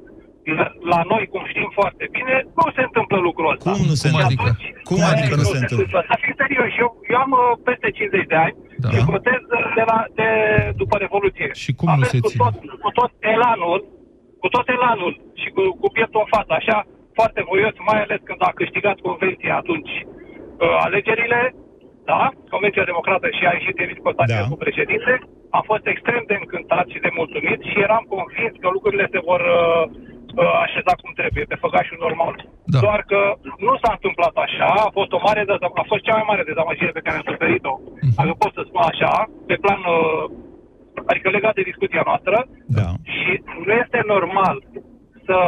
la noi, cum știm foarte bine, nu se întâmplă lucrul ăsta. Cum nu se cum întâmplă? Atunci, cum adică nu se întâmplă? Să fiu serios, eu, eu am uh, peste 50 de ani da. și votez de, la, de, după Revoluție. Și cum Aveți nu se cu ține? Tot, cu tot elanul, cu tot elanul și cu, cu pieptul în față, așa, foarte voios, mai ales când a câștigat convenția atunci uh, alegerile, da, Convenția Democrată și a ieșit David Cotacea da. cu președinte, am fost extrem de încântat și de mulțumit și eram convins că lucrurile se vor uh, așezat cum trebuie, pe făgașul normal. Da. Doar că nu s-a întâmplat așa, a fost o mare a fost cea mai mare dezamăgire pe care am suferit-o, uh-huh. dacă pot să spun așa, pe plan, uh, adică legat de discuția noastră. Da. Și nu este normal să,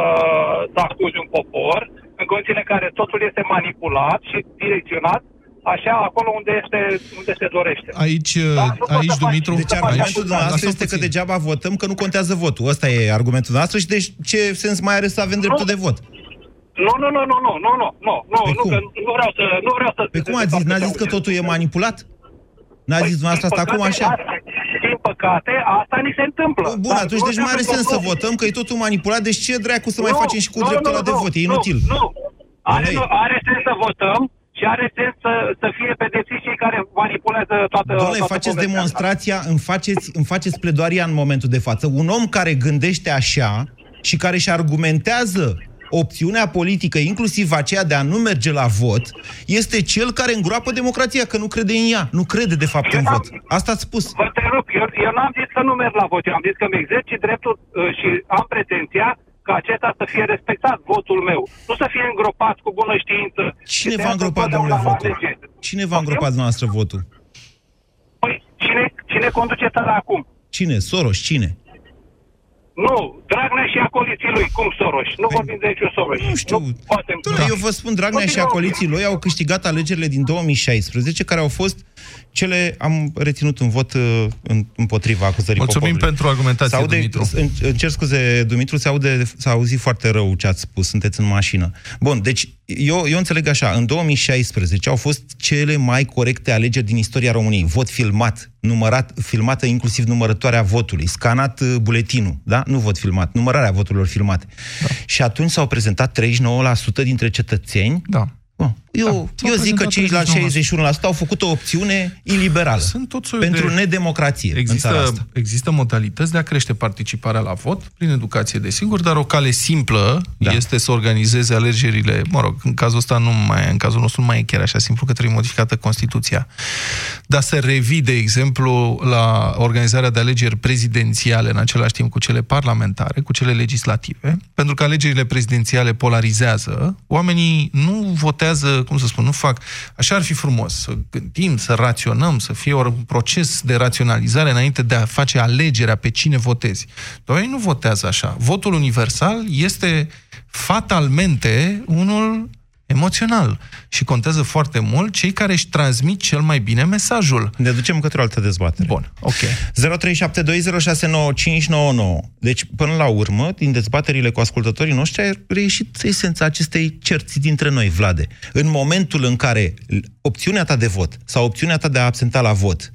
să acuzi un popor în condițiile în care totul este manipulat și direcționat așa acolo unde, este, unde se dorește. Aici, da, aici Dumitru... Deci argumentul dumneavoastră este că degeaba votăm, că nu contează votul. Ăsta e argumentul nostru și deci ce sens mai are să avem dreptul de vot? Nu, nu, nu, nu, nu, nu, nu, nu, nu, nu, că nu vreau să... Nu vreau să Pe cum a zis? N-a zis că totul e manipulat? N-a zis dumneavoastră asta acum așa? Din păcate, asta ni se întâmplă. Bun, atunci deci mai are sens să votăm, că e totul manipulat, deci ce dracu să mai facem și cu dreptul ăla de vot? E inutil. Nu, nu. Are, are sens să votăm, și are sens să, să fie pedepsiți cei care manipulează toată Doamne, toată faceți demonstrația, îmi faceți, îmi faceți pledoaria în momentul de față. Un om care gândește așa și care își argumentează opțiunea politică, inclusiv aceea de a nu merge la vot, este cel care îngroapă democrația, că nu crede în ea, nu crede de fapt eu în vot. Asta ați spus. Vă te rog, eu, eu n-am zis să nu merg la vot, eu am zis că mi exercit dreptul uh, și am pretenția ca acesta să fie respectat, votul meu. Nu să fie îngropat cu bună știință. Cine v-a îngropat, domnule, votul? Cine v-a îngropat noastră votul? Păi, cine, cine conduce țara acum? Cine? Soros? Cine? Nu, Dragnea și acoliții lui, cum Soros? Nu păi, vorbim de niciun Soros. Nu știu. Nu, poate... da. Eu vă spun, Dragnea și acoliții lui au câștigat alegerile din 2016, care au fost cele am reținut un vot uh, împotriva acuzării Mulțumim poporului. pentru argumentație, aude, Dumitru. În, în cer scuze, Dumitru, se aude, s-a auzit foarte rău ce ați spus, sunteți în mașină. Bun, deci eu, eu înțeleg așa, în 2016 au fost cele mai corecte alegeri din istoria României. Vot filmat, numărat, filmată inclusiv numărătoarea votului, scanat uh, buletinul, da? Nu vot filmat, numărarea voturilor filmate. Da. Și atunci s-au prezentat 39% dintre cetățeni da eu, da, eu zic că cei la 61% au făcut o opțiune iliberală. Sunt tot pentru de... nedemocrație există, în asta. Există modalități de a crește participarea la vot, prin educație, desigur, dar o cale simplă da. este să organizeze alegerile, mă rog, în cazul ăsta nu mai, în cazul nostru nu mai e chiar așa simplu, că trebuie modificată Constituția. Dar să revii, de exemplu, la organizarea de alegeri prezidențiale în același timp cu cele parlamentare, cu cele legislative, pentru că alegerile prezidențiale polarizează, oamenii nu votează votează, cum să spun, nu fac... Așa ar fi frumos, să gândim, să raționăm, să fie un proces de raționalizare înainte de a face alegerea pe cine votezi. Dar ei nu votează așa. Votul universal este fatalmente unul emoțional. Și contează foarte mult cei care își transmit cel mai bine mesajul. Ne ducem către o altă dezbatere. Bun, ok. 0372069599. Deci, până la urmă, din dezbaterile cu ascultătorii noștri, a reieșit esența acestei cerți dintre noi, Vlade. În momentul în care opțiunea ta de vot sau opțiunea ta de a absenta la vot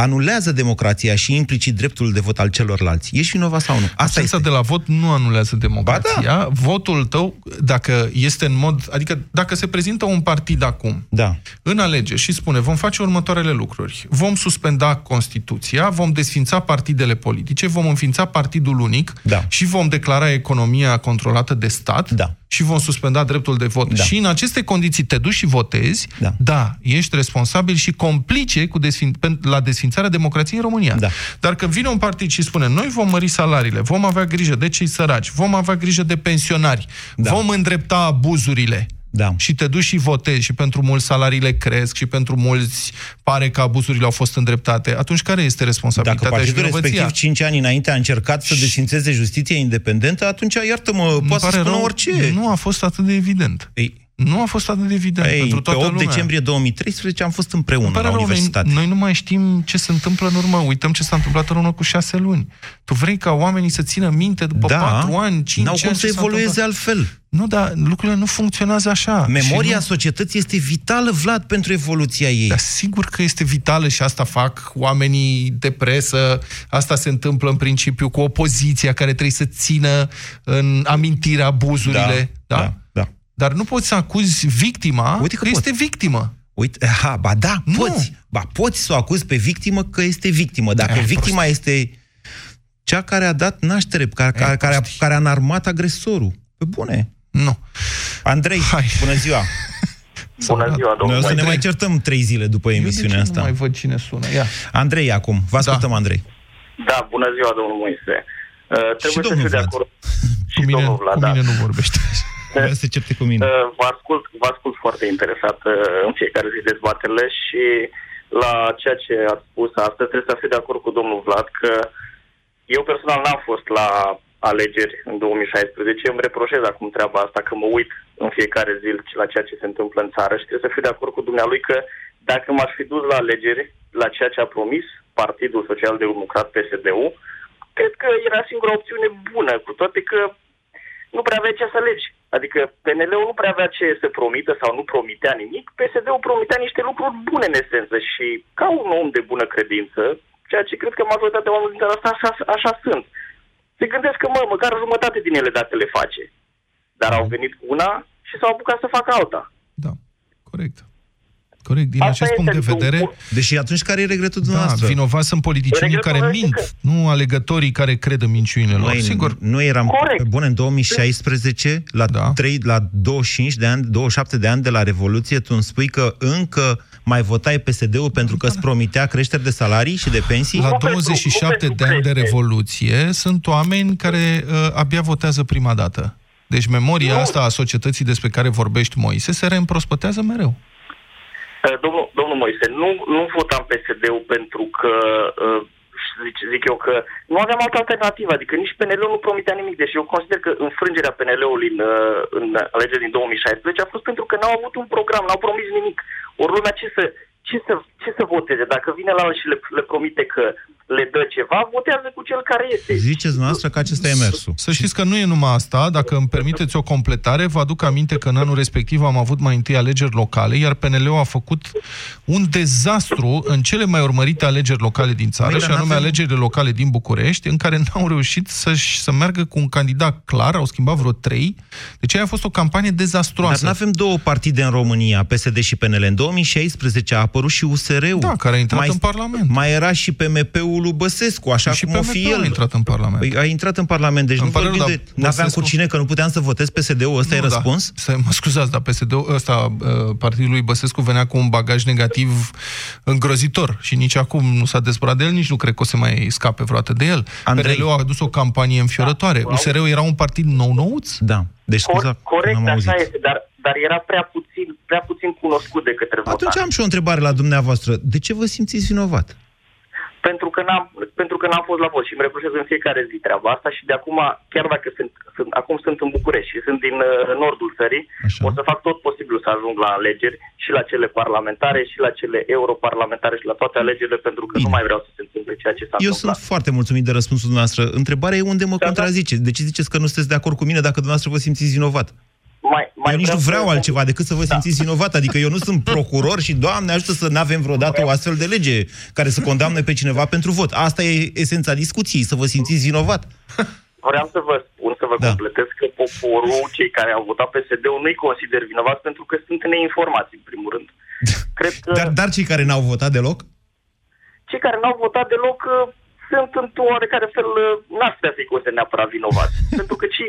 anulează democrația și implicit dreptul de vot al celorlalți. Ești vinovat sau nu? Asta este. de la vot nu anulează democrația. Da. Votul tău, dacă este în mod... Adică dacă se prezintă un partid acum da. în alegeri și spune vom face următoarele lucruri. Vom suspenda Constituția, vom desfința partidele politice, vom înființa partidul unic da. și vom declara economia controlată de stat. Da și vom suspenda dreptul de vot. Da. Și în aceste condiții te duci și votezi, da, da ești responsabil și complice cu desfin... la desfințarea democrației în România. Da. Dar când vine un partid și spune noi vom mări salariile, vom avea grijă de cei săraci, vom avea grijă de pensionari, da. vom îndrepta abuzurile, da. și te duci și votezi și pentru mulți salariile cresc și pentru mulți pare că abuzurile au fost îndreptate, atunci care este responsabilitatea Dacă partidul și respectiv 5 ani înainte a încercat să desfințeze justiția independentă, atunci, iartă-mă, poate să spună rău, orice. Nu a fost atât de evident. Ei, nu a fost atât de evident Ei, pentru toată pe 8 lumea. decembrie 2013 am fost împreună la universitate. Noi, noi nu mai știm ce se întâmplă în urmă. Uităm ce s-a întâmplat în urmă cu șase luni. Tu vrei ca oamenii să țină minte după da, patru ani, cinci ani... N-au cum să evolueze altfel. Nu, dar lucrurile nu funcționează așa. Memoria nu... societății este vitală, Vlad, pentru evoluția ei. Dar sigur că este vitală și asta fac oamenii de presă. Asta se întâmplă în principiu cu opoziția care trebuie să țină în amintirea abuzurile. Da, da? da. Da. Dar nu poți să acuzi victima Uite că, că este victimă. Uite, ha, ba da, nu. poți. Ba, poți să o acuzi pe victimă că este victimă. Dacă Aia victima prost. este cea care a dat naștere, care, care, care, a, care a înarmat agresorul. Pe bune. Nu. Andrei, Hai. bună ziua! Bună ziua, domnule. Noi o să ne mai certăm trei zile după emisiunea Eu asta. nu mai văd cine sună. Ia. Andrei acum. Vă ascultăm, da. Andrei. Da, bună ziua, domnul Moise. Uh, trebuie și să fiu de acord. Și cu mine, domnul Vlad, cu mine da. nu vorbește. Vrea să certe cu mine. Uh, vă ascult, vă ascult foarte interesat uh, în fiecare zi dezbaterile și la ceea ce ați spus astăzi trebuie să fiu de acord cu domnul Vlad că eu personal n-am fost la alegeri în 2016. Îmi reproșez acum treaba asta că mă uit în fiecare zi la ceea ce se întâmplă în țară și trebuie să fiu de acord cu dumnealui că dacă m-aș fi dus la alegeri, la ceea ce a promis Partidul Social Democrat PSD-ul, cred că era singura opțiune bună, cu toate că nu prea avea ce să alegi. Adică PNL-ul nu prea avea ce să promită sau nu promitea nimic, PSD-ul promitea niște lucruri bune în esență și ca un om de bună credință, ceea ce cred că majoritatea oamenilor dintre asta așa, așa sunt, se gândesc că, mă, măcar jumătate din ele dacă le face. Dar au venit cu una și s-au apucat să facă alta. Da, corect. Corect, din Asta acest punct de vedere... Un... Deși atunci care e regretul da, dumneavoastră? Da, vinovați sunt politicienii care mint, că... nu alegătorii care cred în minciunile lor, Noi, sigur. Nu eram... Corect. Bun, în 2016, la, da. 3, la 25 de ani, 27 de ani de la Revoluție, tu îmi spui că încă mai votai PSD-ul pentru că îți promitea creșteri de salarii și de pensii? La 27 de ani de Revoluție sunt oameni care uh, abia votează prima dată. Deci memoria nu. asta a societății despre care vorbești, Moise, se reîmprospătează mereu. Uh, domnul, domnul Moise, nu, nu votam PSD-ul pentru că, uh, zic, zic eu că nu aveam altă alternativă, adică nici PNL-ul nu promitea nimic, deși eu consider că înfrângerea PNL-ului în, uh, în alegerea din 2016 a fost pentru că n-au avut un program, n-au promis nimic. Ori lumea ce să, ce să, ce să voteze? Dacă vine la și le, le promite că le dă ceva, votează cu cel care este. Ziceți noastră că acesta e mersul. Să știți că nu e numai asta, dacă îmi permiteți o completare, vă aduc aminte că în anul respectiv am avut mai întâi alegeri locale, iar PNL-ul a făcut un dezastru în cele mai urmărite alegeri locale din țară, Băi, și anume alegerile locale din București, în care n-au reușit să, să meargă cu un candidat clar, au schimbat vreo trei, deci aia a fost o campanie dezastruoasă. Dar nu avem două partide în România, PSD și PNL. În 2016 a apărut și USR-ul. Da, care a intrat mai, în Parlament. Mai era și PMP-ul lui Băsescu, așa și cum o fi el. a intrat în Parlament. Păi, a intrat în Parlament, deci Îmi nu vorbim de... N-aveam cu cine, că nu puteam să votez PSD-ul, ăsta nu, e da. răspuns? Să, mă scuzați, dar PSD-ul ăsta, uh, partidul lui Băsescu venea cu un bagaj negativ îngrozitor și nici acum nu s-a dezbărat de el, nici nu cred că o să mai scape vreodată de el. Andrei... PNL-ul a adus o campanie înfiorătoare. Da, USR-ul era un partid nou-nouț. Da. Deci, scuza, Corect, așa este, dar dar era prea puțin, prea puțin cunoscut de către votanți. Atunci am și o întrebare la dumneavoastră. De ce vă simțiți vinovat? pentru că, n-am, pentru că n-am fost la vot și îmi reproșez în fiecare zi treaba asta și de acum, chiar dacă sunt, sunt acum sunt în București și sunt din uh, nordul țării, Așa. o să fac tot posibilul să ajung la alegeri și la cele parlamentare și la cele europarlamentare și la toate alegerile, pentru că Bine. nu mai vreau să se întâmple ceea ce s-a Eu întâmplat. sunt foarte mulțumit de răspunsul dumneavoastră. Întrebarea e unde mă da, contrazice. De ce ziceți că nu sunteți de acord cu mine dacă dumneavoastră vă simțiți vinovat? Mai, mai eu nici nu vreau să... altceva decât să vă da. simțiți vinovat. Adică eu nu sunt procuror și, Doamne, ajută să nu avem vreodată o astfel de lege care să condamne pe cineva pentru vot. Asta e esența discuției, să vă simțiți vinovat. Vreau să vă spun, să vă da. completez că poporul, cei care au votat PSD-ul, nu-i consider vinovați pentru că sunt neinformați, în primul rând. Cred că... dar, dar cei care n-au votat deloc? Cei care n-au votat deloc sunt într-un oarecare fel, uh, n-aș putea să-i consider neapărat vinovați. pentru că ci,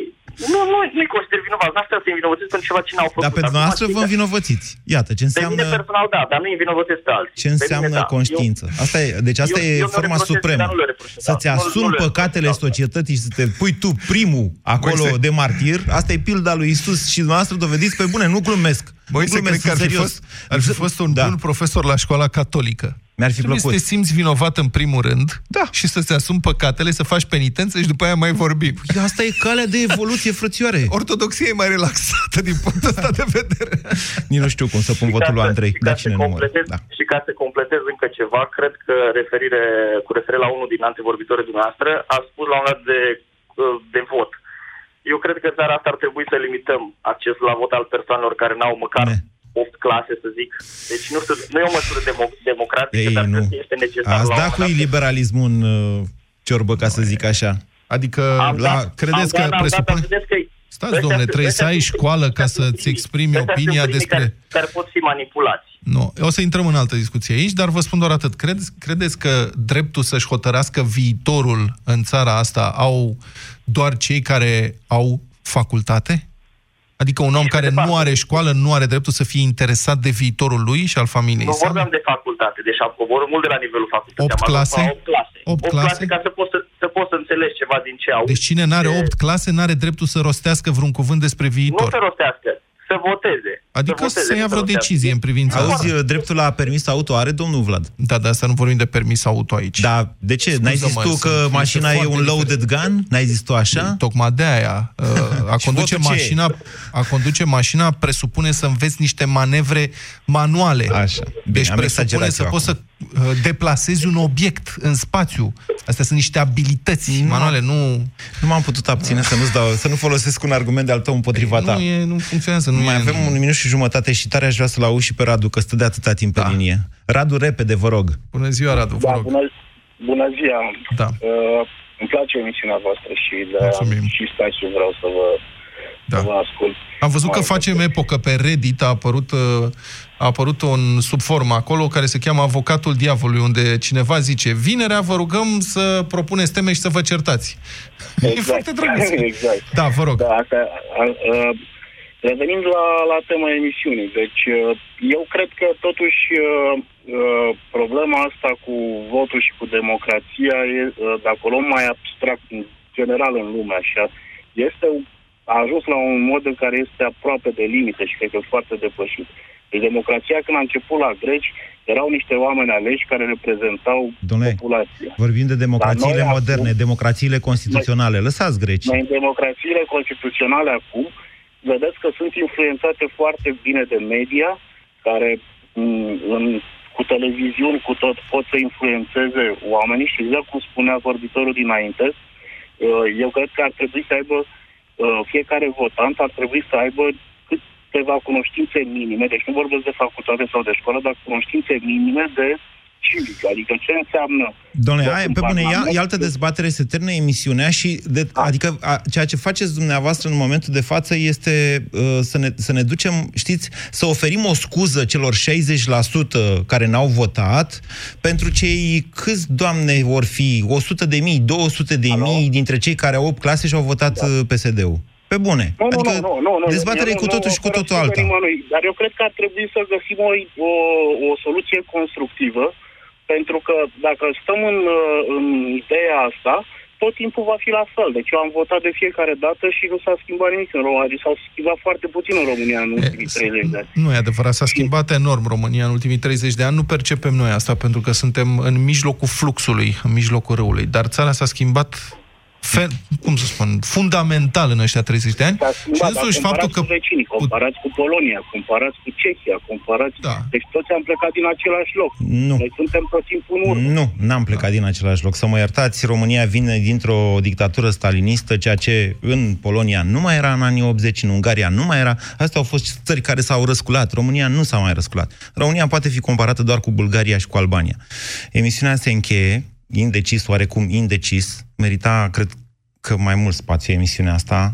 nu, nu, nu-i consider vinovați, n-aș putea să-i învinovățiți pentru ceva ce n-au făcut. Dar pe dumneavoastră vă învinovățiți. Iată, ce înseamnă... Pe mine personal, da, dar nu-i învinovățesc pe alții. Ce înseamnă mine, da. conștiință? Asta e, deci asta eu, e eu forma supremă. Să-ți da. asumi păcatele da. societății și să te pui tu primul acolo de martir, asta e pilda lui Isus și dumneavoastră dovediți pe bune, nu glumesc. Băi, să cred că ar fi, fost, ar fi fost un da. bun profesor la școala catolică. Mi-ar fi plăcut. să te simți vinovat în primul rând da. și să-ți asumi păcatele, să faci penitență și după aia mai vorbim. Păi asta e calea de evoluție, frățioare. Ortodoxia e mai relaxată din punctul ăsta de vedere. Nici nu știu cum să pun votul lui Andrei. Și ca, cine completez, da. și ca să completez încă ceva, cred că referire, cu referire la unul din antevorbitorii dumneavoastră, a spus la un dat de, de vot. Eu cred că țara asta ar trebui să limităm accesul la vot al persoanelor care n-au măcar ne 8 clase, să zic. Deci nu, știu, nu e o măsură demo- democratică, Ei, dar nu. este necesar. Ați dat cu liberalismul în uh, ciorbă, ca să zic așa. Adică, am la, dat, credeți am că dat, presupune... Dat, că Stați, domnule, trebuie să ai școală ca să-ți exprimi opinia despre... Care, care pot fi manipulați. Nu, o să intrăm în altă discuție aici, dar vă spun doar atât. Credeți, credeți că dreptul să-și hotărească viitorul în țara asta au doar cei care au facultate? Adică un om care nu are școală nu are dreptul să fie interesat de viitorul lui și al familiei Nu vorbeam de facultate, deci am coborât mult de la nivelul facultății. 8 clase? 8 clase. 8, 8 clase ca să poți să, să, poți să înțelegi ceva din ce au. Deci cine nu are 8 clase nu are dreptul să rostească vreun cuvânt despre viitor. Nu să rostească să voteze. Adică să, voteze, să ia vreo decizie în privința Auzi, asta. dreptul la permis auto are domnul Vlad? Da, dar asta nu vorbim de permis auto aici. Da, de ce? N-ai zis tu că mașina e un loaded gun? N-ai zis tu așa? Tocmai de aia. Uh, a conduce mașina, a conduce mașina presupune să înveți niște manevre manuale. Așa. Bine, deci presupune să poți să uh, deplasezi un obiect în spațiu. Astea sunt niște abilități nu, manuale, nu... Nu m-am putut abține să, nu dau, să nu folosesc un argument de al tău împotriva ta. Nu, e, nu funcționează. Nu Mai e, avem nu... un minut și jumătate și tare aș vrea să-l auzi și pe Radu, că stă de atâta timp da. pe linie. Radu, repede, vă rog. Bună ziua, Radu, vă da, rog. Bună, bună ziua. Da. Uh, îmi place emisiunea voastră și de și stai și vreau să vă, da. să vă ascult. Am văzut că facem epocă pe Reddit, a apărut, uh, a apărut un subform acolo care se cheamă Avocatul Diavolului, unde cineva zice, vinerea vă rugăm să propuneți teme și să vă certați. Exact. e foarte drăguț. Exact. Da, vă rog. Da, asta, a, a, Revenind la, la tema emisiunii, deci uh, eu cred că totuși uh, uh, problema asta cu votul și cu democrația, e, dacă o luăm mai abstract, în general în lume așa, este, a ajuns la un mod în care este aproape de limite și cred că foarte depășit. Deci democrația când a început la greci, erau niște oameni aleși care reprezentau Dom'le, populația. vorbim de democrațiile moderne, acum, democrațiile constituționale. Lăsați greci. Noi în democrațiile constituționale acum, vedeți că sunt influențate foarte bine de media, care mm, în, cu televiziuni, cu tot, pot să influențeze oamenii și exact cum spunea vorbitorul dinainte, uh, eu cred că ar trebui să aibă, uh, fiecare votant ar trebui să aibă câteva cunoștințe minime, deci nu vorbesc de facultate sau de școală, dar cunoștințe minime de civic, adică ce înseamnă... Doamne, ai, pe bune, e, e altă dezbatere, se termină emisiunea și, de, da. adică, a, ceea ce faceți dumneavoastră în momentul de față este uh, să, ne, să ne ducem, știți, să oferim o scuză celor 60% care n-au votat, pentru cei câți, Doamne, vor fi 100 de mii, 200 de Alo? mii dintre cei care au 8 clase și au votat da. Uh, PSD-ul. Pe bune. Nu, adică nu, nu, nu, nu, dezbaterea e cu totul și cu totul alta. Dar eu cred că ar trebui să găsim o, o, o soluție constructivă pentru că dacă stăm în, uh, în ideea asta, tot timpul va fi la fel. Deci eu am votat de fiecare dată și nu s-a schimbat nimic în România. Deci s-au schimbat foarte puțin în România în ultimii 30 de ani. Nu e adevărat, s-a schimbat enorm România în ultimii 30 de ani. Nu percepem noi asta pentru că suntem în mijlocul fluxului, în mijlocul râului. Dar țara s-a schimbat fe, cum să spun, fundamental în ăștia 30 de ani. Da, și însuși faptul că... Cu vecinii, comparați cu Polonia, comparați cu Cehia, comparați... Da. Deci toți am plecat din același loc. Nu. Noi suntem tot timpul în urmă. Nu, n-am plecat da. din același loc. Să mă iertați, România vine dintr-o dictatură stalinistă, ceea ce în Polonia nu mai era în anii 80, în Ungaria nu mai era. Astea au fost țări care s-au răsculat. România nu s-a mai răsculat. România poate fi comparată doar cu Bulgaria și cu Albania. Emisiunea se încheie indecis, oarecum indecis, merita, cred că mai mult spațiu emisiunea asta,